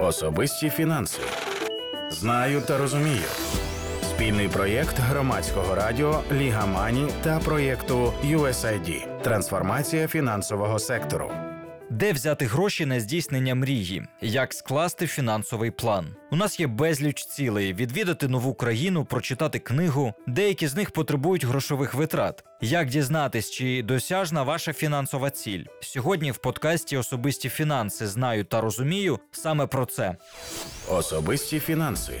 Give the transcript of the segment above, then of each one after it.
Особисті фінанси. Знаю та розумію. Спільний проєкт громадського радіо Ліга Мані та проєкту USAID Трансформація фінансового сектору. Де взяти гроші на здійснення мрії? Як скласти фінансовий план? У нас є безліч цілей: відвідати нову країну, прочитати книгу. Деякі з них потребують грошових витрат. Як дізнатись, чи досяжна ваша фінансова ціль? Сьогодні в подкасті Особисті фінанси знаю та розумію саме про це. Особисті фінанси.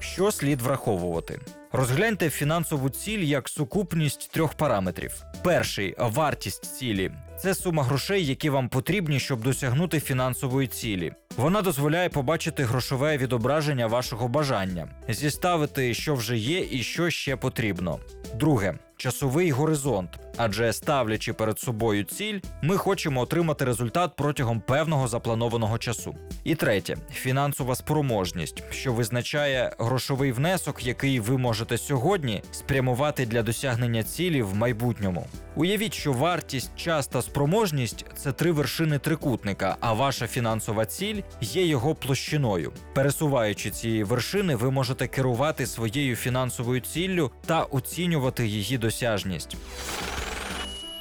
Що слід враховувати? Розгляньте фінансову ціль як сукупність трьох параметрів. Перший вартість цілі це сума грошей, які вам потрібні, щоб досягнути фінансової цілі. Вона дозволяє побачити грошове відображення вашого бажання, зіставити, що вже є і що ще потрібно. Друге часовий горизонт. Адже ставлячи перед собою ціль, ми хочемо отримати результат протягом певного запланованого часу. І третє фінансова спроможність, що визначає грошовий внесок, який ви можете сьогодні спрямувати для досягнення цілі в майбутньому. Уявіть, що вартість, час та спроможність це три вершини трикутника, а ваша фінансова ціль є його площиною. Пересуваючи ці вершини, ви можете керувати своєю фінансовою ціллю та оцінювати її досяжність.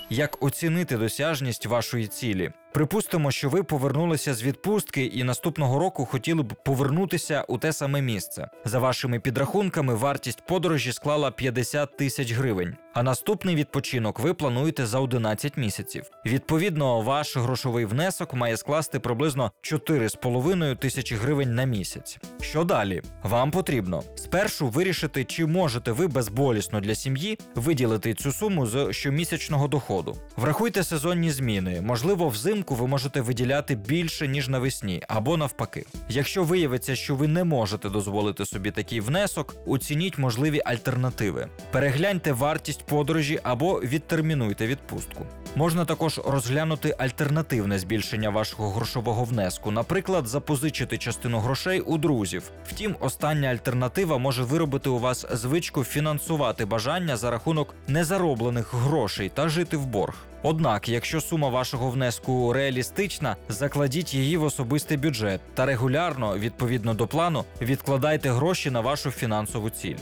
Як оцінити досяжність вашої цілі? Припустимо, що ви повернулися з відпустки і наступного року хотіли б повернутися у те саме місце. За вашими підрахунками, вартість подорожі склала 50 тисяч гривень, а наступний відпочинок ви плануєте за 11 місяців. Відповідно, ваш грошовий внесок має скласти приблизно 4,5 тисячі гривень на місяць. Що далі? Вам потрібно спершу вирішити, чи можете ви безболісно для сім'ї виділити цю суму з щомісячного доходу. Врахуйте сезонні зміни, можливо, взимку ви можете виділяти більше ніж навесні, або навпаки. Якщо виявиться, що ви не можете дозволити собі такий внесок, оцініть можливі альтернативи. Перегляньте вартість подорожі або відтермінуйте відпустку. Можна також розглянути альтернативне збільшення вашого грошового внеску, наприклад, запозичити частину грошей у друзів. Втім, остання альтернатива може виробити у вас звичку фінансувати бажання за рахунок незароблених грошей та жити в борг. Однак, якщо сума вашого внеску реалістична, закладіть її в особистий бюджет та регулярно, відповідно до плану, відкладайте гроші на вашу фінансову ціль.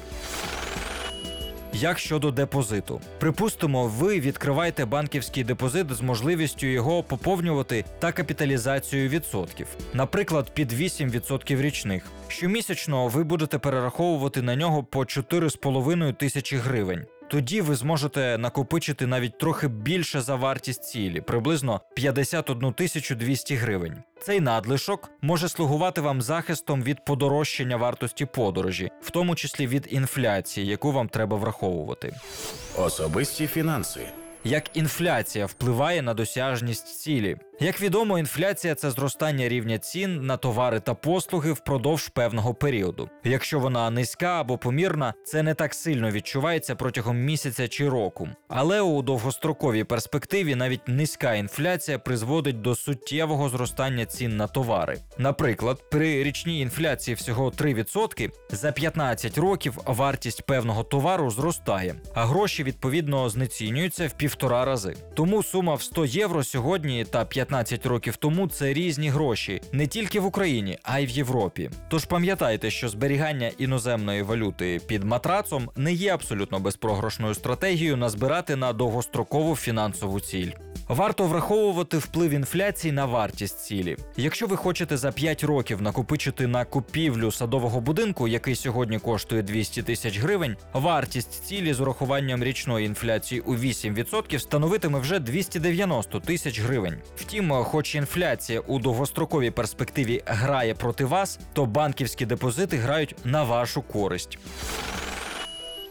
Як щодо депозиту, припустимо, ви відкриваєте банківський депозит з можливістю його поповнювати та капіталізацією відсотків, наприклад, під 8% річних. Щомісячно ви будете перераховувати на нього по 4,5 тисячі гривень. Тоді ви зможете накопичити навіть трохи більше за вартість цілі, приблизно 51 тисячу 200 гривень. Цей надлишок може слугувати вам захистом від подорожчання вартості подорожі, в тому числі від інфляції, яку вам треба враховувати. Особисті фінанси. Як інфляція впливає на досяжність цілі? Як відомо, інфляція це зростання рівня цін на товари та послуги впродовж певного періоду. Якщо вона низька або помірна, це не так сильно відчувається протягом місяця чи року. Але у довгостроковій перспективі навіть низька інфляція призводить до суттєвого зростання цін на товари. Наприклад, при річній інфляції всього 3%, за 15 років вартість певного товару зростає, а гроші відповідно знецінюються в півтора рази. Тому сума в 100 євро сьогодні та 15 років тому це різні гроші не тільки в Україні, а й в Європі. Тож пам'ятайте, що зберігання іноземної валюти під матрацом не є абсолютно безпрограшною стратегією назбирати на довгострокову фінансову ціль. Варто враховувати вплив інфляції на вартість цілі. Якщо ви хочете за 5 років накопичити на купівлю садового будинку, який сьогодні коштує 200 тисяч гривень, вартість цілі з урахуванням річної інфляції у 8% становитиме вже 290 тисяч гривень. Втім, хоч інфляція у довгостроковій перспективі грає проти вас, то банківські депозити грають на вашу користь.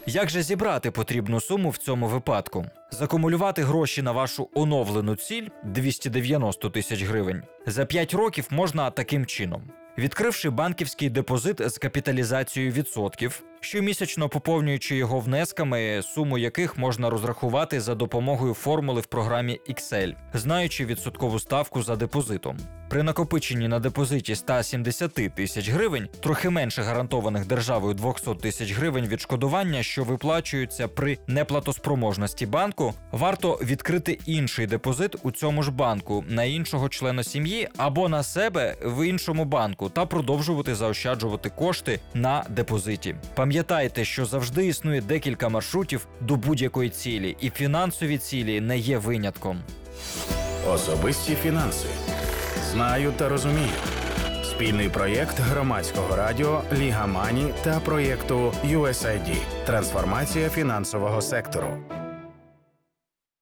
Як же зібрати потрібну суму в цьому випадку? Закумулювати гроші на вашу оновлену ціль 290 тисяч гривень за 5 років можна таким чином. Відкривши банківський депозит з капіталізацією відсотків, щомісячно поповнюючи його внесками, суму яких можна розрахувати за допомогою формули в програмі Excel, знаючи відсоткову ставку за депозитом. При накопиченні на депозиті 170 тисяч гривень, трохи менше гарантованих державою 200 тисяч гривень відшкодування, що виплачуються при неплатоспроможності банку, варто відкрити інший депозит у цьому ж банку на іншого члена сім'ї або на себе в іншому банку та продовжувати заощаджувати кошти на депозиті. Пам'ятайте, що завжди існує декілька маршрутів до будь-якої цілі, і фінансові цілі не є винятком. Особисті фінанси. Знаю та розумію. Спільний проєкт громадського радіо Ліга Мані та проєкту USAID Трансформація фінансового сектору.